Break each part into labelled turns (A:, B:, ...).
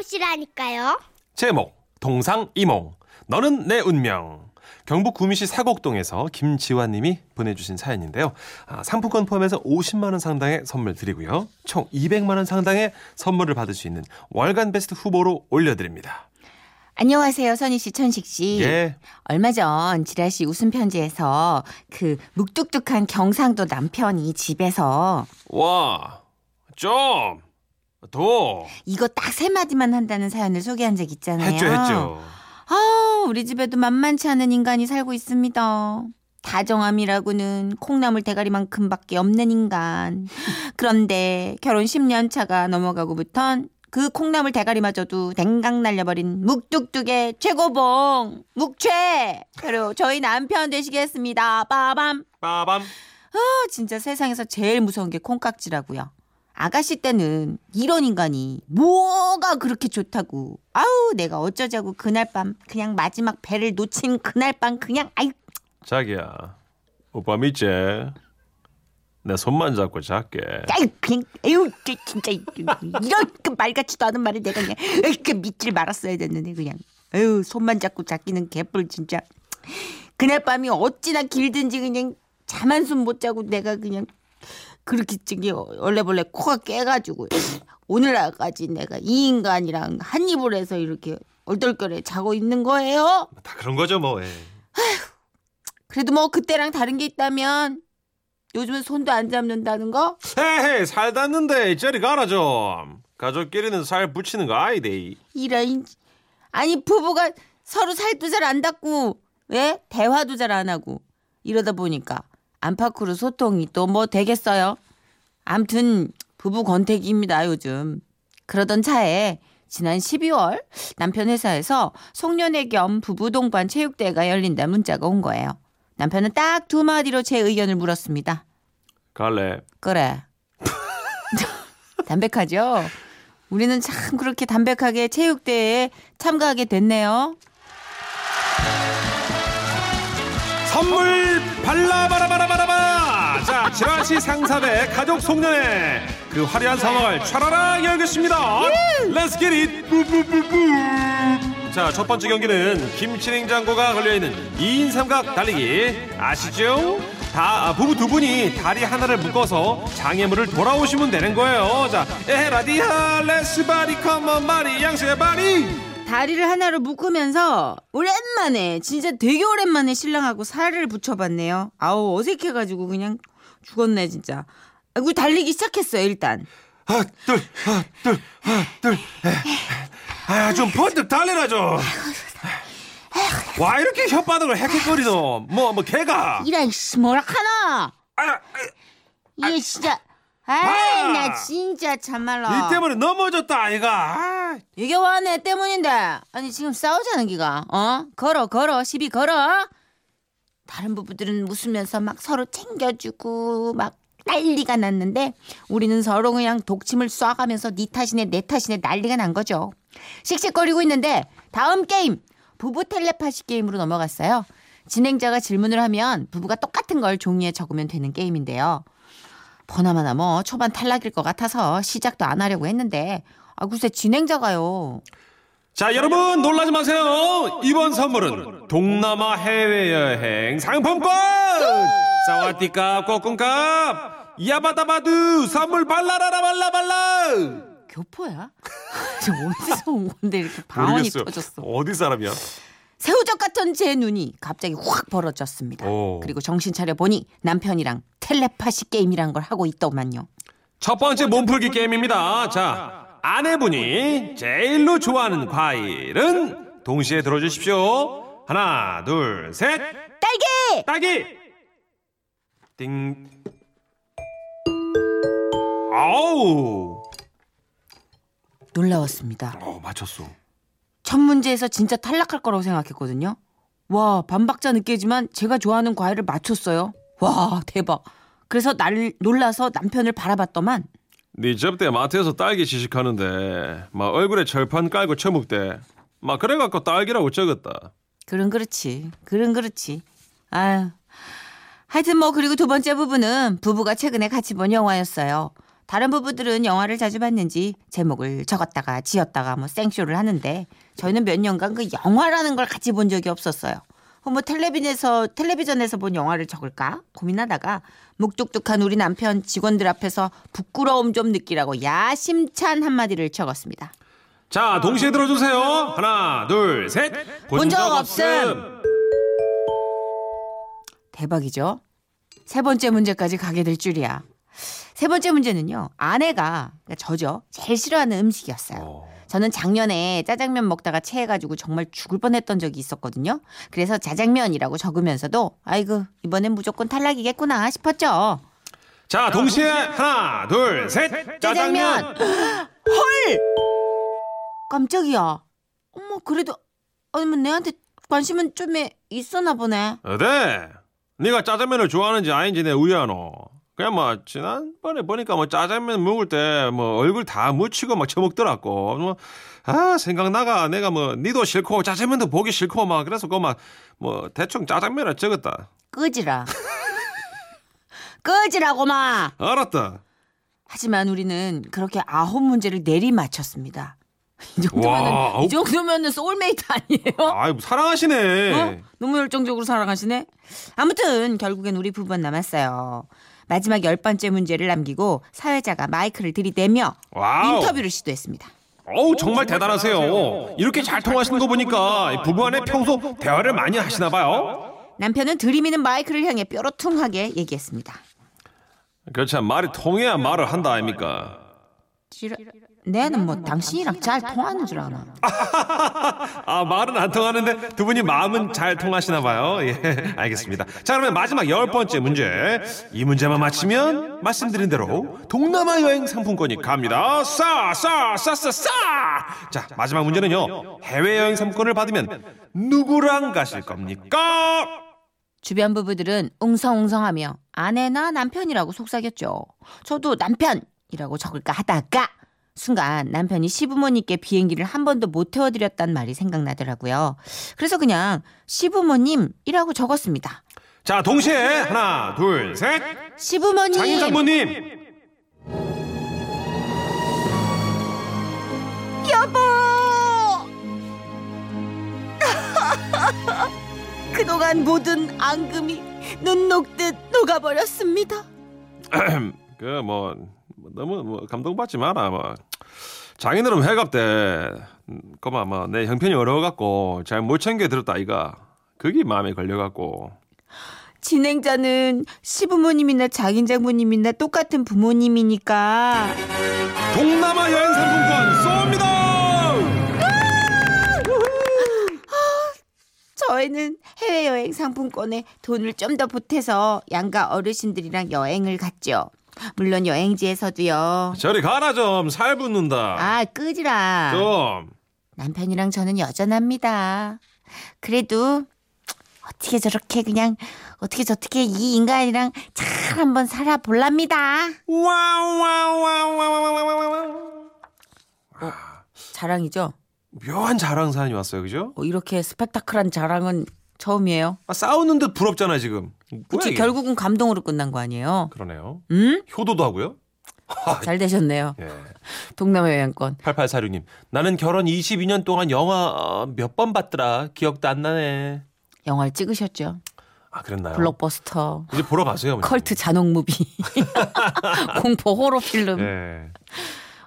A: 찾아보시라니까요.
B: 제목 동상이몽 너는 내 운명 경북 구미시 사곡동에서 김지환 님이 보내주신 사연인데요. 아, 상품권 포함해서 50만 원 상당의 선물 드리고요. 총 200만 원 상당의 선물을 받을 수 있는 월간 베스트 후보로 올려드립니다.
C: 안녕하세요, 선희 씨, 천식 씨.
B: 예.
C: 얼마 전 지라시 웃음 편지에서 그 묵뚝뚝한 경상도 남편이 집에서
B: 와, 좀, 더
C: 이거 딱 세 마디만 한다는 사연을 소개한 적 있잖아요.
B: 했죠, 했죠.
C: 아, 우리 집에도 만만치 않은 인간이 살고 있습니다. 다정함이라고는 콩나물 대가리만큼밖에 없는 인간. 그런데 결혼 10년 차가 넘어가고부턴 그 콩나물 대가리마저도 댕강 날려버린 묵뚝뚝의 최고봉 묵최 바로 저희 남편 되시겠습니다. 빠밤.
B: 빠밤.
C: 아, 진짜 세상에서 제일 무서운 게 콩깍지라고요. 아가씨 때는 이런 인간이 뭐가 그렇게 좋다고. 아우 내가 어쩌자고 그날 밤 그냥 마지막 배를 놓친 그날 밤 그냥 아유
B: 자기야, 오빠 믿지? 내 손만 잡고 잘게.
C: 아유 그냥 저 진짜 이렇게 말 같지도 않은 말을 내가 그냥 이렇게 믿질 말았어야 됐는데 그냥 아유 손만 잡고 잡기는 개뿔 진짜. 그날 밤이 어찌나 길든지 그냥 잠 한숨 못 자고 내가 그냥 그렇게 저기 얼레벌레 코가 깨가지고 오늘날까지 내가 이 인간이랑 한 입을 해서 이렇게 얼떨결에 자고 있는 거예요.
B: 다 그런 거죠, 뭐. 예.
C: 그래도 뭐 그때랑 다른 게 있다면 요즘은 손도 안 잡는다는 거?
B: 헤헤, 살 닿는데 저리 가라 좀. 가족끼리는 살 붙이는 거 아이데.
C: 이런 아니 부부가 서로 살도 잘 안 닿고 왜 대화도 잘 안 하고 이러다 보니까 안팎으로 소통이 또 뭐 되겠어요. 암튼 부부 권태기입니다 요즘. 그러던 차에 지난 12월 남편 회사에서 송년회 겸 부부 동반 체육대회가 열린다 문자가 온 거예요. 남편은 딱 두 마디로 제 의견을 물었습니다.
B: 갈래.
C: 그래. 담백하죠? 우리는 참 그렇게 담백하게 체육대회에 참가하게 됐네요.
B: 선물 발라바라바라바라바 자 지라시 상사배 가족 송년회 그 화려한 상황을 촤라라 열겠습니다. Let's get it 뿌뿌뿌뿌 자 첫 번째 경기는 김치 냉장고가 걸려있는 2인 삼각 달리기. 아시죠? 다 아, 부부 두 분이 다리 하나를 묶어서 장애물을 돌아오시면 되는 거예요. 자 에라디하 let's party come on party 양수의 바리
C: 다리를 하나로 묶으면서 오랜만에 진짜 되게 오랜만에 신랑하고 살을 붙여봤네요. 아우 어색해가지고 그냥 죽었네 진짜. 아이고 달리기 시작했어요 일단.
B: 하나 둘 하나 둘 하나 둘 아좀 퍼뜩 달려라 좀 와 이렇게 혓바닥을 헥헥거리노 뭐뭐 개가
C: 이런 씨 뭐라 하나.
B: 아, 아,
C: 이게 진짜.
B: 아.
C: 아이 나 진짜 참말로.
B: 이 때문에 넘어졌다 아이가. 아,
C: 이게 와내 때문인데. 아니 지금 싸우자는 기가 어? 걸어 걸어 시비 걸어. 다른 부부들은 웃으면서 막 서로 챙겨주고 막 난리가 났는데 우리는 서로 그냥 독침을 쏴가면서 네 탓이네 내 탓이네 난리가 난 거죠. 씩씩거리고 있는데 다음 게임 부부 텔레파시 게임으로 넘어갔어요. 진행자가 질문을 하면 부부가 똑같은 걸 종이에 적으면 되는 게임인데요 보나마나 뭐 초반 탈락일 것 같아서 시작도 안 하려고 했는데 아 글쎄 진행자가요.
B: 자 여러분 놀라지 마세요 이번 선물은 동남아 해외여행 상품권 사와디값 꼬꿈값 야바다바두 선물 발라라라 발라 발라
C: 교포야? 저 어디서 온 건데 이렇게 방언이
B: 모르겠어요.
C: 터졌어.
B: 어디 사람이야
C: 새우젓 같은 제 눈이 갑자기 확 벌어졌습니다.
B: 오.
C: 그리고 정신 차려 보니 남편이랑 텔레파시 게임이란 걸 하고 있더만요.
B: 첫 번째 몸풀기 게임입니다. 자, 아내분이 제일로 좋아하는 과일은 동시에 들어주십시오. 하나, 둘, 셋.
C: 딸기!
B: 딸기! 띵. 아우!
C: 놀라웠습니다.
B: 어, 맞췄어.
C: 첫 문제에서 진짜 탈락할 거라고 생각했거든요. 와, 반박자 느끼지만 제가 좋아하는 과일을 맞췄어요. 와, 대박. 그래서 날 놀라서 남편을 바라봤더만
B: 네 접대 마트에서 딸기 시식하는데 막 얼굴에 철판 깔고 처묵대. 막 그래갖고 딸기라고 적었다.
C: 그런 그렇지. 그런 그렇지. 아유. 하여튼 뭐 그리고 두 번째 부분은 부부가 최근에 같이 본 영화였어요. 다른 부부들은 영화를 자주 봤는지 제목을 적었다가 지었다가 뭐 생쇼를 하는데 저희는 몇 년간 그 영화라는 걸 같이 본 적이 없었어요. 어, 뭐 텔레비전에서 텔레비전에서 본 영화를 적을까 고민하다가 묵뚝뚝한 우리 남편 직원들 앞에서 부끄러움 좀 느끼라고 야심찬 한마디를 적었습니다.
B: 자, 동시에 들어주세요. 하나, 둘, 셋.
C: 본 적 없음. 대박이죠? 세 번째 문제까지 가게 될 줄이야. 세 번째 문제는요. 아내가 그러니까 저죠. 제일 싫어하는 음식이었어요.
B: 어.
C: 저는 작년에 짜장면 먹다가 체해가지고 정말 죽을 뻔했던 적이 있었거든요. 그래서 짜장면이라고 적으면서도 아이고 이번엔 무조건 탈락이겠구나 싶었죠.
B: 자, 동시에 하나, 둘, 셋. 짜장면.
C: 헐! 깜짝이야. 어머 그래도 아니면 내한테 관심은 좀 있었나 보네.
B: 어때? 네가 짜장면을 좋아하는지 아닌지 내 우야노. 그냥 뭐 지난번에 보니까 뭐 짜장면 먹을 때 뭐 얼굴 다 묻히고 막 처먹더라고. 뭐 아 생각나가 내가 뭐 니도 싫고 짜장면도 보기 싫고 막 그래서 그막 뭐 대충 짜장면을 적었다.
C: 끄지라. 끄지라고 마.
B: 알았다.
C: 하지만 우리는 그렇게 아홉 문제를 내리 맞췄습니다. 이 정도면은
B: 와,
C: 이 정도면은 소울메이트 아니에요?
B: 아이 사랑하시네.
C: 어? 너무 열정적으로 사랑하시네. 아무튼 결국엔 우리 부부는 남았어요. 마지막 열 번째 문제를 남기고 사회자가 마이크를 들이대며
B: 와우.
C: 인터뷰를 시도했습니다.
B: 어우 정말 대단하세요. 이렇게 잘 통하시는 거 보니까 부부간에 평소 대화를 많이 하시나 봐요.
C: 남편은 들이미는 마이크를 향해 뾰로퉁하게 얘기했습니다.
B: 그렇지 말이 통해야 말을 한다 아닙니까?
C: 지라... 내는 뭐 당신이랑 잘 통하는 줄 아나.
B: 아 말은 안 통하는데 두 분이 마음은 잘 통하시나 봐요. 예, 알겠습니다. 자 그러면 마지막 열 번째 문제. 이 문제만 맞히면 말씀드린 대로 동남아 여행 상품권이 갑니다. 싸, 싸, 싸, 싸, 싸. 자 마지막 문제는요. 해외 여행 상품권을 받으면 누구랑 가실 겁니까?
C: 주변 부부들은 웅성웅성하며 아내나 남편이라고 속삭였죠. 저도 남편 이라고 적을까 하다가 순간 남편이 시부모님께 비행기를 한 번도 못 태워드렸단 말이 생각나더라고요. 그래서 그냥 시부모님이라고 적었습니다.
B: 자 동시에 하나, 둘, 셋.
C: 시부모님.
B: 장인 장모님.
C: 여보! 그동안 모든 앙금이 눈 녹듯 녹아버렸습니다.
B: 그뭐 너무 뭐 감동받지 마라 뭐. 회갑 때 그만 뭐내 형편이 어려워갖고 잘 못 챙겨 들었다 이가. 그게 마음에 걸려갖고.
C: 진행자는 시부모님이나 장인 장모님이나 똑같은 부모님이니까.
B: 동남아 여행 상품권 쏩니다!
C: 저희는 해외여행 상품권에 돈을 좀 더 보태서 양가 어르신들이랑 여행을 갔죠. 물론 여행지에서도요.
B: 저리 가라 좀 살 붙는다
C: 아 끄지라.
B: 좀
C: 남편이랑 저는 여전합니다. 그래도 어떻게 저렇게 그냥 어떻게 저렇게 이 인간이랑 잘 한번 살아볼랍니다.
B: 와와와와와와와
C: 자랑이죠.
B: 묘한 자랑 사연이 왔어요 그죠?
C: 어, 이렇게 스펙타클한 자랑은 처음이에요.
B: 아, 싸우는 듯 부럽잖아 지금
C: 그치? 결국은 감동으로 끝난 거 아니에요.
B: 그러네요
C: 음?
B: 효도도 하고요
C: 잘 되셨네요.
B: 예.
C: 동남아 여행권.
B: 8846님, 나는 결혼 22년 동안 영화 어, 몇번 봤더라. 기억도 안 나네.
C: 영화를 찍으셨죠.
B: 아, 그랬나요?
C: 블록버스터.
B: 이제 보러 가세요.
C: 컬트 잔혹 movie. 공포 호러 필름.
B: 예.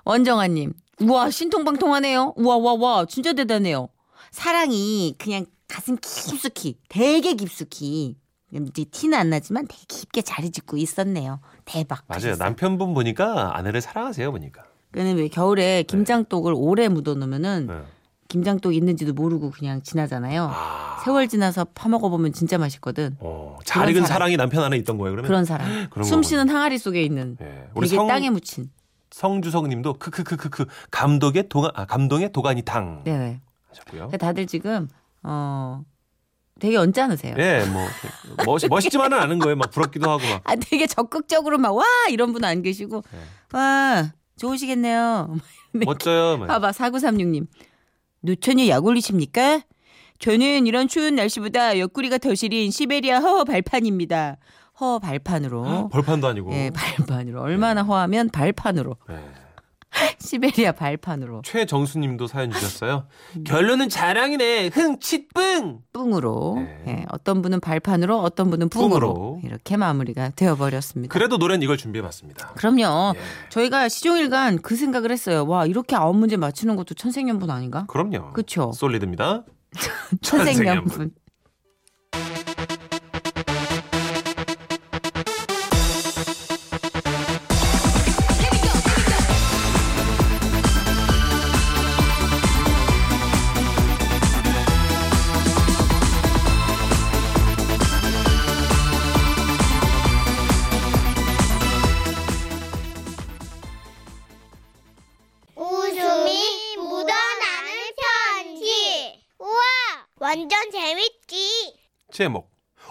C: 원정아님. 우와, 신통방통하네요. 우와, 와, 와. 진짜 대단해요. 사랑이 그냥 가슴 깊숙이, 되게 깊숙이. 이제 티는 안 나지만 되게 깊게 자리 짓고 있었네요. 대박.
B: 맞아요.
C: 하셨어요.
B: 남편분 보니까 아내를 사랑하세요, 보니까.
C: 그는 왜 겨울에 김장독을 오래 묻어 놓으면은
B: 네.
C: 김장독 있는지도 모르고 그냥 지나잖아요.
B: 아,
C: 세월 지나서 파먹어 보면 진짜 맛있거든.
B: 어, 잘 익은
C: 사랑.
B: 사랑이 남편 안에 있던 거예요, 그러면?
C: 그런 사람.
B: 그런
C: 숨 쉬는 항아리 속에 있는
B: 예. 우리
C: 되게
B: 성,
C: 땅에 묻힌.
B: 성주석 님도 크크크크크 감독의 도가 아, 감동의 도가니탕
C: 네.
B: 하셨고요.
C: 그러니까 다들 지금 어 되게 언짢으세요.
B: 예, 뭐 멋, 멋있지만은 않은 거예요. 막 부럽기도 하고 막.
C: 아 되게 적극적으로 막 와 이런 분 안 계시고
B: 네.
C: 와 좋으시겠네요. 네.
B: 멋져요. 막.
C: 봐봐 4936님 노처녀 약 올리십니까? 저는 이런 추운 날씨보다 옆구리가 더 시린 시베리아 허허 발판입니다. 허 발판으로.
B: 벌판도 아니고.
C: 예, 발판으로. 얼마나 허하면 발판으로.
B: 네.
C: 시베리아 발판으로.
B: 최정수님도 사연 주셨어요. 결론은 자랑이네. 흥칫뿡.
C: 뿡으로.
B: 네.
C: 예, 어떤 분은 발판으로, 어떤 분은 뿡으로.
B: 뿡으로.
C: 이렇게 마무리가 되어버렸습니다.
B: 그래도 노래는 이걸 준비해봤습니다.
C: 그럼요.
B: 예.
C: 저희가 시종일관 그 생각을 했어요. 와, 이렇게 아홉 문제 맞추는 것도 천생연분 아닌가?
B: 그럼요.
C: 그쵸.
B: 솔리드입니다.
C: 천생연분.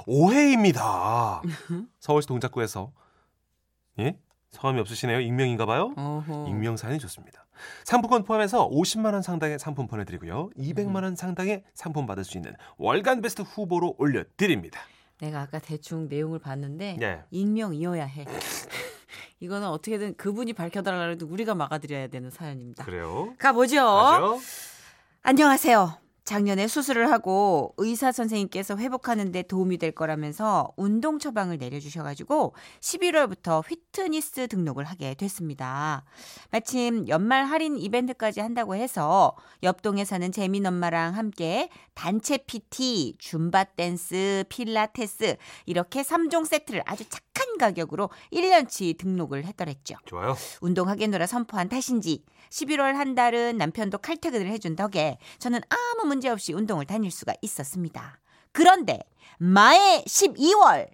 B: 오해입니다. 서울시 동작구에서 예? 성함이 없으시네요. 익명인가 봐요.
C: 어허.
B: 익명 사연이 좋습니다. 상품권 포함해서 50만 원 상당의 상품 보내드리고요. 200만 원 상당의 상품 받을 수 있는 월간 베스트 후보로 올려드립니다.
C: 내가 아까 대충 내용을 봤는데
B: 네.
C: 익명이어야 해. 이거는 어떻게든 그분이 밝혀달라 해도 우리가 막아드려야 되는 사연입니다.
B: 그래요?
C: 가보죠.
B: 맞아요?
C: 안녕하세요. 작년에 수술을 하고 의사 선생님께서 회복하는데 도움이 될 거라면서 운동 처방을 내려주셔가지고 11월부터 휘트니스 등록을 하게 됐습니다. 마침 연말 할인 이벤트까지 한다고 해서 옆동에 사는 재민 엄마랑 함께 단체 PT, 줌바 댄스, 필라테스 이렇게 3종 세트를 아주 착한 가격으로 1년치 등록을 했더랬죠.
B: 좋아요.
C: 운동하겠노라 선포한 탓인지 11월 한 달은 남편도 칼퇴근을 해준 덕에 저는 아무 문제 없이 운동을 다닐 수가 있었습니다. 그런데 마의 12월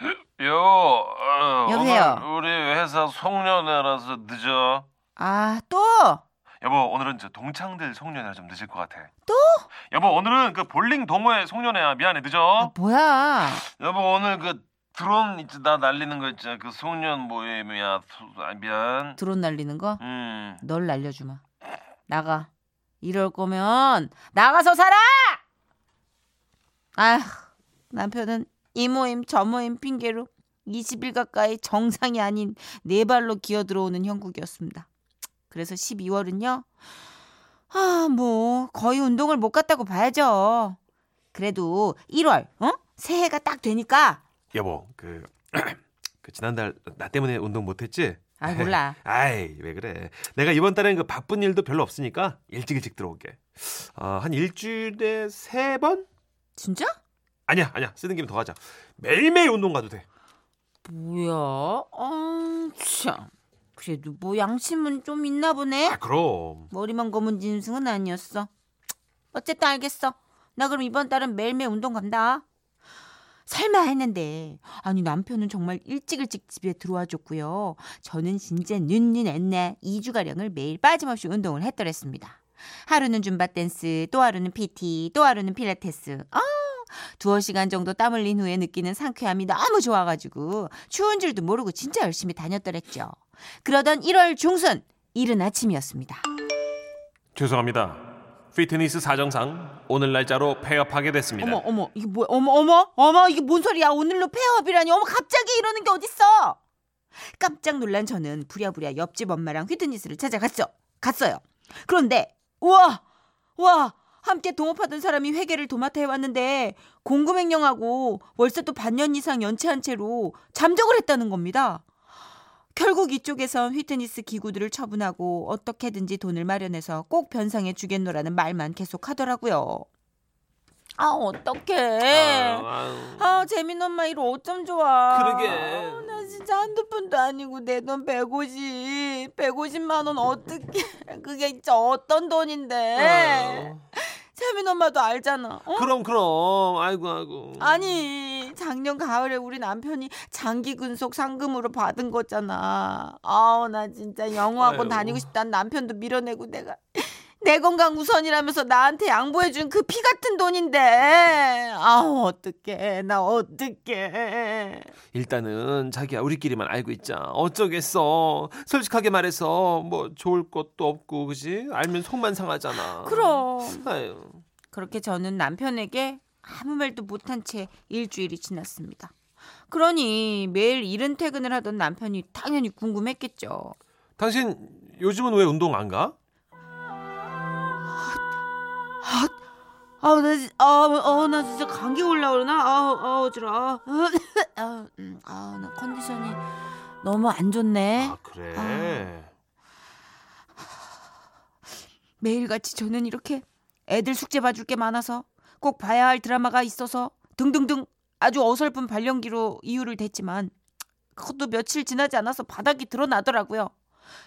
D: 요, 어,
C: 여보세요?
D: 오늘 우리 회사 송년회라서 늦어.
C: 아 또?
D: 여보, 오늘은 저 동창들 송년회라 좀 늦을 것 같아.
C: 또?
D: 여보, 오늘은 그 볼링 동호회 송년회야. 미안해,
C: 아,
D: 늦어.
C: 뭐야?
D: 여보, 오늘 그 드론 나 날리는 거 있잖아. 그 송년 모임이야. 소- 아, 미안.
C: 드론 날리는 거?
D: 음.
C: 널 날려주마. 나가. 이럴 거면 나가서 살아! 아휴, 남편은 이 모임 저 모임 핑계로 20일 가까이 정상이 아닌 네 발로 기어 들어오는 형국이었습니다. 그래서 12월은요. 아, 뭐 거의 운동을 못 갔다고 봐야죠. 그래도 1월, 어? 새해가 딱 되니까
B: 여보, 그, 그 지난달 나 때문에 운동 못했지?
C: 아, 몰라.
B: 아이, 왜 그래. 내가 이번 달엔 그 바쁜 일도 별로 없으니까 일찍 일찍 들어올게. 아, 한 일주일에 세 번?
C: 진짜?
B: 아니야, 아니야. 쓰는 김에 더 하자. 매일매일 운동 가도 돼.
C: 뭐야? 아, 참. 그래도 뭐 양심은 좀 있나 보네.
B: 아, 그럼.
C: 머리만 검은 짐승은 아니었어. 어쨌든 알겠어. 나 그럼 이번 달은 매일매일 운동 간다. 설마 했는데 아니 남편은 정말 일찍 일찍 집에 들어와 줬고요. 저는 진짜 눈눈 앤나 2주가량을 매일 빠짐없이 운동을 했더랬습니다. 하루는 줌바 댄스, 또 하루는 PT, 또 하루는 필라테스. 아, 두어 시간 정도 땀 흘린 후에 느끼는 상쾌함이 너무 좋아가지고 추운 줄도 모르고 진짜 열심히 다녔더랬죠. 그러던 1월 중순 이른 아침이었습니다.
B: 죄송합니다. 피트니스 사정상 오늘 날짜로 폐업하게 됐습니다.
C: 어머 어머 이게 뭐야 어머 어머 어머 이게 뭔 소리야? 오늘로 폐업이라니? 어머 갑자기 이러는 게 어딨어? 깜짝 놀란 저는 부랴부랴 옆집 엄마랑 휘트니스를 찾아갔죠. 갔어요. 그런데 우와 와 함께 동업하던 사람이 회계를 도맡아 해왔는데 공금횡령하고 월세도 반년 이상 연체한 채로 잠적을 했다는 겁니다 결국 이쪽에선 휘트니스 기구들을 처분하고 어떻게든지 돈을 마련해서 꼭 변상해 주겠노라는 말만 계속 하더라고요. 아, 어떡해.
B: 아유. 아,
C: 재민 엄마 일 어쩜 좋아.
B: 그러게.
C: 아, 나 진짜 한두 푼도 아니고 내 돈 150. 150만 원 어떻게. 그게 진짜 어떤 돈인데.
B: 아 유.
C: 재민 엄마도 알잖아. 어?
B: 그럼 그럼. 아이고 아이고.
C: 아니 작년 가을에 우리 남편이 장기 근속 상금으로 받은 거잖아. 아우 나 진짜 영어학원
B: 아유.
C: 다니고 싶다는 남편도 밀어내고 내가 내 건강 우선이라면서 나한테 양보해준 그 피 같은 돈인데. 아우 어떡해 나 어떡해.
B: 일단은 자기야 우리끼리만 알고 있자. 어쩌겠어. 솔직하게 말해서 뭐 좋을 것도 없고 그지? 알면 속만 상하잖아.
C: 그럼
B: 아유.
C: 그렇게 저는 남편에게 아무 말도 못한 채 일주일이 지났습니다. 그러니 매일 이른 퇴근을 하던 남편이 당연히 궁금했겠죠.
B: 당신 요즘은 왜 운동 안 가?
C: 아우 나 진- 아우 어, 나 진짜 감기 올라오나? 아우 아우 어지러. 아우 음, 아우 나 컨디션이 너무 안 좋네.
B: 아 그래.
C: 매일같이 저는 이렇게 애들 숙제 봐줄 게 많아서 꼭 봐야 할 드라마가 있어서 등등등 아주 어설픈 발령기로 이유를 댔지만 그것도 며칠 지나지 않아서 바닥이 드러나더라고요.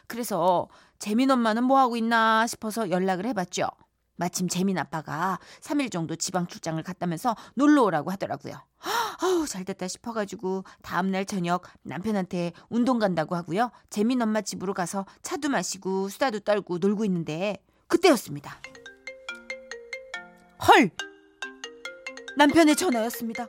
C: 그래서 재민 엄마는 뭐 하고 있나 싶어서 연락을 해봤죠. 마침 재민 아빠가 3일 정도 지방 출장을 갔다면서 놀러 오라고 하더라고요. 아우 잘 됐다 싶어가지고 다음날 저녁 남편한테 운동 간다고 하고요. 재민 엄마 집으로 가서 차도 마시고 수다도 떨고 놀고 있는데 그때였습니다. 헐! 남편의 전화였습니다.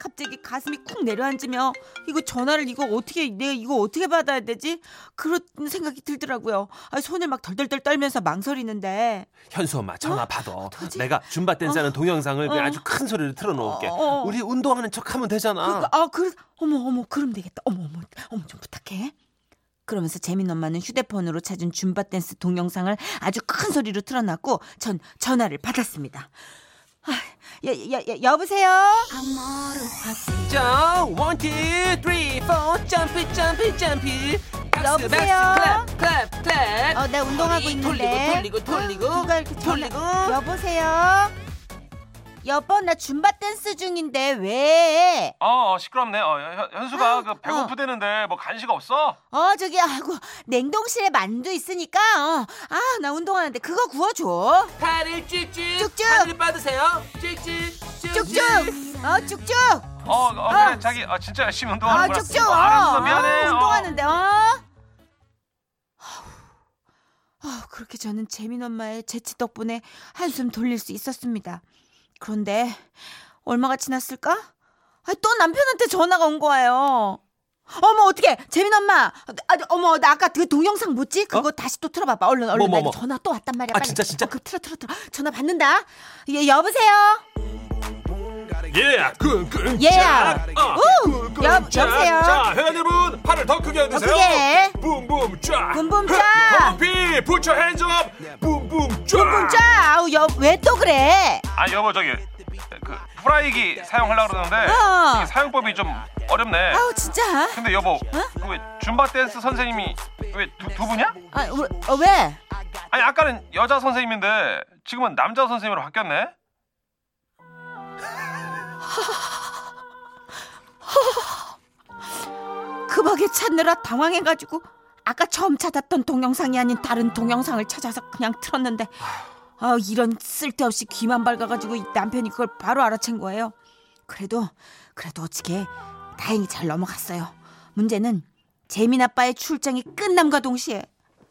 C: 갑자기 가슴이 쿵 내려앉으며 이거 전화를 이거 어떻게 내가 이거 어떻게 받아야 되지? 그런 생각이 들더라고요. 아, 손을 막 덜덜덜 떨면서 망설이는데
B: 현수 엄마 전화
C: 어?
B: 받아.
C: 어떡하지?
B: 내가 줌바 댄스하는 동영상을
C: 어.
B: 아주 큰 소리로 틀어놓을게.
C: 어, 어.
B: 우리 운동하는 척하면 되잖아.
C: 그, 아, 그, 어머, 어머, 그럼 되겠다. 어머, 어머, 어머, 좀 부탁해. 그러면서 재민 엄마는 휴대폰으로 찾은 줌바 댄스 동영상을 아주 큰 소리로 틀어놨고 전 전화를 받았습니다. 아, 여, 여, 여, 여보세요?
B: 자, one, two, three, four, 점프, 점프, 점프.
C: 여보세요?
B: clap, clap, clap.
C: 어, 나 운동하고
B: 돌리고,
C: 있는데.
B: 돌리고, 돌리고,
C: 어, 누가 이렇게 전화-
B: 돌리고.
C: 여보세요? 여보, 나 줌바 댄스 중인데 왜?
D: 어, 어 시끄럽네. 어, 현- 현수가
C: 어,
D: 그 배고프대는데 뭐 간식 없어?
C: 어, 저기, 아이고, 냉동실에 만두 있으니까, 어, 아, 나 운동하는데 그거 구워줘.
B: 팔을 쭉쭉.
C: 쭉쭉.
B: 하늘 뻗으세요. 쭉쭉.
C: 쭉쭉! 어, 쭉쭉!
D: 어, 어,
C: 어.
D: 그래 자기 어, 진짜 열심히
C: 아,
D: 운동하는구나.
C: 쭉쭉!
D: 어, 알았어, 미안해.
C: 아,
D: 어.
C: 운동하는데, 어? 아, 그렇게 저는 재민 엄마의 재치 덕분에 한숨 돌릴 수 있었습니다. 그런데 얼마가 지났을까? 아, 또 남편한테 전화가 온 거예요. 어머 어떻게 재민 엄마 아, 어머 나 아까 그 동영상 뭐지 그거 다시 또 틀어봐봐 얼른 얼른
B: 뭐, 뭐,
C: 나
B: 뭐.
C: 전화 또 왔단 말이야
B: 아,
C: 빨리.
B: 진짜, 진짜?
C: 어, 그 틀어 틀어 틀어 전화 받는다 예 여보세요
B: 예, 끙끙
C: 예.
B: 짝. 어,
C: 우!
B: 끙끙
C: 여-
B: 짝.
C: 여보세요?
B: 자, 회원 여러분, 팔을 더 크게 흔드세요.
C: 크게.
B: 붐붐 쫙.
C: 붐붐 쫙.
B: 비 put your hands up. 붐붐 쫙.
C: 문자 아우 여왜 또 그래
D: 아, 여보 저기 그 프라이기 사용하려고 그러는데
C: 어.
D: 이게 사용법이 좀 어렵네.
C: 아우 진짜
D: 근데 여보, 그왜 줌바 댄스 선생님이 왜두 두 분이야?
C: 아 왜, 어, 왜?
D: 아니 아까는 여자 선생님인데 지금은 남자 선생님으로 바뀌었네.
C: 급하게 찾느라 당황해가지고 아까 처음 찾았던 동영상이 아닌 다른 동영상을 찾아서 그냥 틀었는데 아 이런 쓸데없이 귀만 밝아가지고 이 남편이 그걸 바로 알아챈 거예요. 그래도 그래도 어찌게 다행히 잘 넘어갔어요. 문제는 재민 아빠의 출장이 끝남과 동시에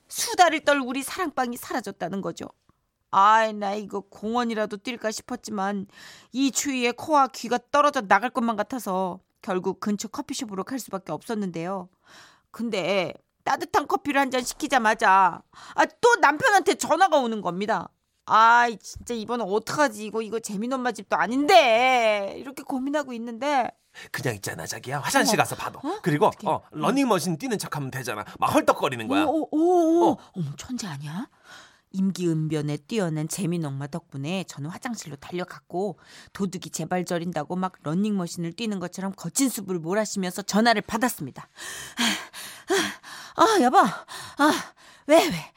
C: 수다를 떨 우리 사랑방이 사라졌다는 거죠. 아이 나 이거 공원이라도 뛸까 싶었지만 이 추위에 코와 귀가 떨어져 나갈 것만 같아서 결국 근처 커피숍으로 갈 수밖에 없었는데요. 근데 따뜻한 커피를 한 잔 시키자마자 아, 또 남편한테 전화가 오는 겁니다. 아이 진짜 이번엔 어떡하지 이거 이거 재민 엄마 집도 아닌데 이렇게 고민하고 있는데
B: 그냥 있잖아, 자기야. 화장실
C: 어머.
B: 가서 받아.
C: 어?
B: 그리고
C: 어떡해?
B: 어, 러닝머신 뛰는 척하면 되잖아. 막 헐떡거리는 거야.
C: 오오오
B: 어.
C: 어머 천재 아니야? 임기응변에 뛰어난 재민 엄마 덕분에 저는 화장실로 달려갔고 도둑이 제발 저린다고 막 런닝머신을 뛰는 것처럼 거친 숲을 몰아쉬면서 전화를 받았습니다. 아, 아 여보, 아왜 왜?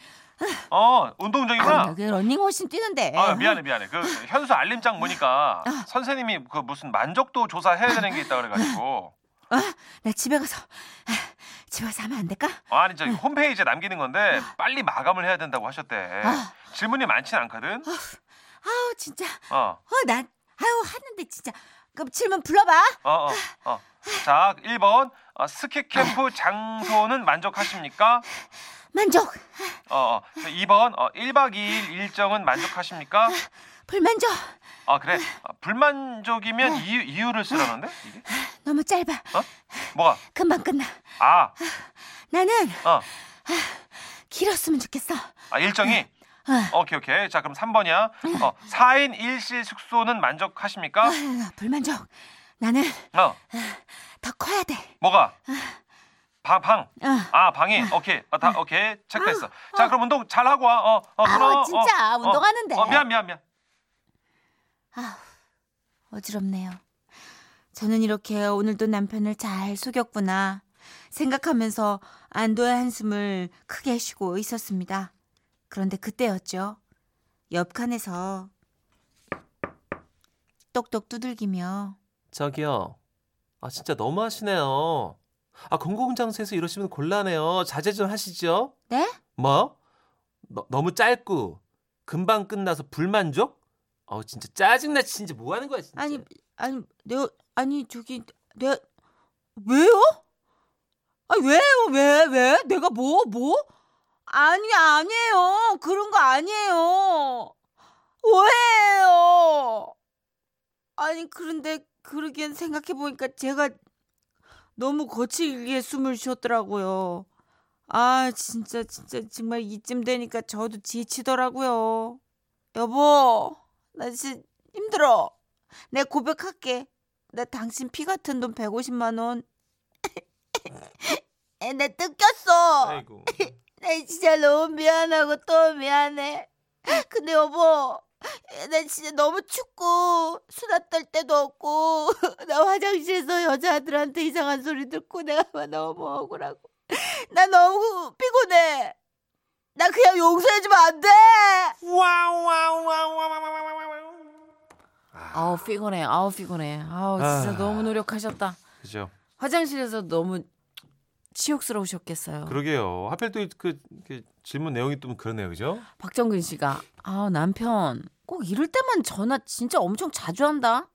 D: 어,
C: 아,
D: 운동적이구나.
C: 나그 런닝머신 뛰는데.
D: 아 미안해 미안해 그 현수 알림장 보니까
C: 아.
D: 선생님이 그 무슨 만족도 조사 해야 되는 게 있다 그래가지고
C: 나 집에 가서 아, 집에 가서 하면 안 될까?
D: 어, 아니 저기 홈페이지에 남기는 건데 빨리 마감을 해야 된다고 하셨대
C: 아.
D: 질문이 많진 않거든
C: 아우 진짜,
D: 어어어어
C: 어난 아유 하는데 진짜. 그럼 질문 불러봐.
D: 어, 어. 자 1번 어, 스키 캠프 장소는 만족하십니까
C: 만족,
D: 어, 어. 2번 어, 1박 2일 일정은 만족하십니까
C: 불만족.
D: 아 그래 어, 불만족이면 이유, 이유를 쓰라는데 이게
C: 너무 짧아.
D: 어 뭐가
C: 금방 끝나.
D: 아
C: 나는
D: 어.
C: 길었으면 좋겠어.
D: 아, 일정이?
C: 어.
D: 오케이, 오케이. 자, 그럼 3번이야. 어, 4인 1실 숙소는 만족하십니까?
C: 아유, 불만족. 나는
D: 어,
C: 더 커야 돼.
D: 뭐가? 방, 방.
C: 아.
D: 아, 방이. 오케이. 어, 다 오케이. 체크했어. 자, 그럼 운동 잘 하고 와. 어, 어,
C: 아,
D: 그럼.
C: 진짜
D: 어,
C: 운동하는데.
D: 어, 어, 미안, 미안, 미안.
C: 어지럽네요. 저는 이렇게 오늘도 남편을 잘 속였구나 생각하면서 안도의 한숨을 크게 쉬고 있었습니다. 그런데 그때였죠. 옆 칸에서 똑똑 두들기며
E: 저기요. 아 진짜 너무하시네요. 아 공공장소에서 이러시면 곤란해요. 자제 좀 하시죠.
C: 네?
E: 뭐? 너, 너무 짧고 금방 끝나서 불만족? 어우 진짜 짜증나 진짜 뭐 하는 거야 진짜.
C: 아니 아니 내 아니 저기 내 왜요? 아 왜요 왜 왜? 내가 뭐 뭐? 아니 아니에요 그런 거 아니에요 왜요? 아니 그런데 그러기엔 생각해 보니까 제가 너무 거칠게 숨을 쉬었더라고요. 아 진짜 진짜 정말 이쯤 되니까 저도 지치더라고요. 여보 나 진짜 힘들어. 내 고백할게. 나 당신 피 같은 돈 150만 원. 에, 내 뜯겼어.
E: 아이고.
C: 나 진짜 너무 미안하고 또 미안해. 근데 여보, 나 진짜 너무 춥고 수다 떨 데도 없고 나 화장실에서 여자들한테 이상한 소리 듣고 내가 막 너무 억울하고 나 너무 피곤해. 나 그냥 용서해주면 안 돼. 아우 피곤해. 아우 피곤해. 아우 진짜
B: 아.
C: 너무 노력하셨다.
B: 그죠.
C: 화장실에서 너무 치욕스러우셨겠어요.
B: 그러게요. 하필 또그 질문 내용이 좀 그러네요, 그죠?
C: 박정근 씨가 아 남편 꼭 이럴 때만 전화 진짜 엄청 자주 한다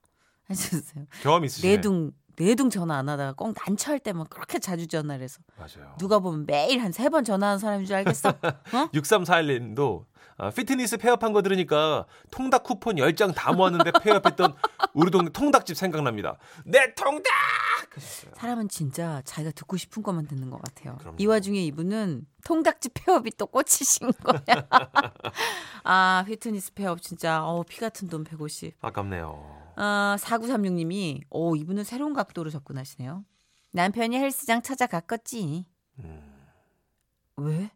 C: 해주세요.
B: 경험 있으시네.
C: 내둥 내둥 전화 안 하다가 꼭 난처할 때만 그렇게 자주 전화를 해서
B: 맞아요.
C: 누가 보면 매일 한 세 번 전화하는 사람인 줄 알겠어? 어?
B: 6341님도 아, 피트니스 폐업한 거 들으니까 통닭 쿠폰 10장 다 모았는데 폐업했던 우리 동네 통닭집 생각납니다. 내 통닭! 하셨어요.
C: 사람은 진짜 자기가 듣고 싶은 것만 듣는 것 같아요.
B: 그럼요.
C: 이 와중에 이분은 통닭집 폐업이 또 꽂히신 거야. 아 피트니스 폐업 진짜 어, 피 같은 돈 150.
B: 아깝네요.
C: 아, 4936님이, 오, 이분은 새로운 각도로 접근하시네요. 남편이 헬스장 찾아갔겠지.
B: 음,
C: 왜?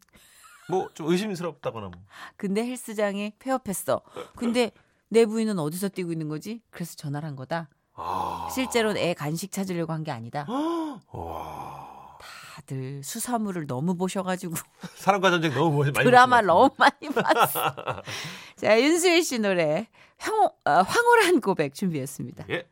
B: 뭐 좀 의심스럽다거나 뭐.
C: 근데 헬스장에 폐업했어. 근데 내 부인은 어디서 뛰고 있는 거지? 그래서 전화를 한 거다.
B: 아.
C: 실제로는 애 간식 찾으려고 한 게 아니다.
B: 와.
C: 다들 수사물을 너무 보셔가지고
B: 사랑과 전쟁 너무 많이
C: 드라마 너무 많이 봤어. 자, 윤수일 씨 노래 황, 어, 황홀한 고백
B: 준비했습니다. 예.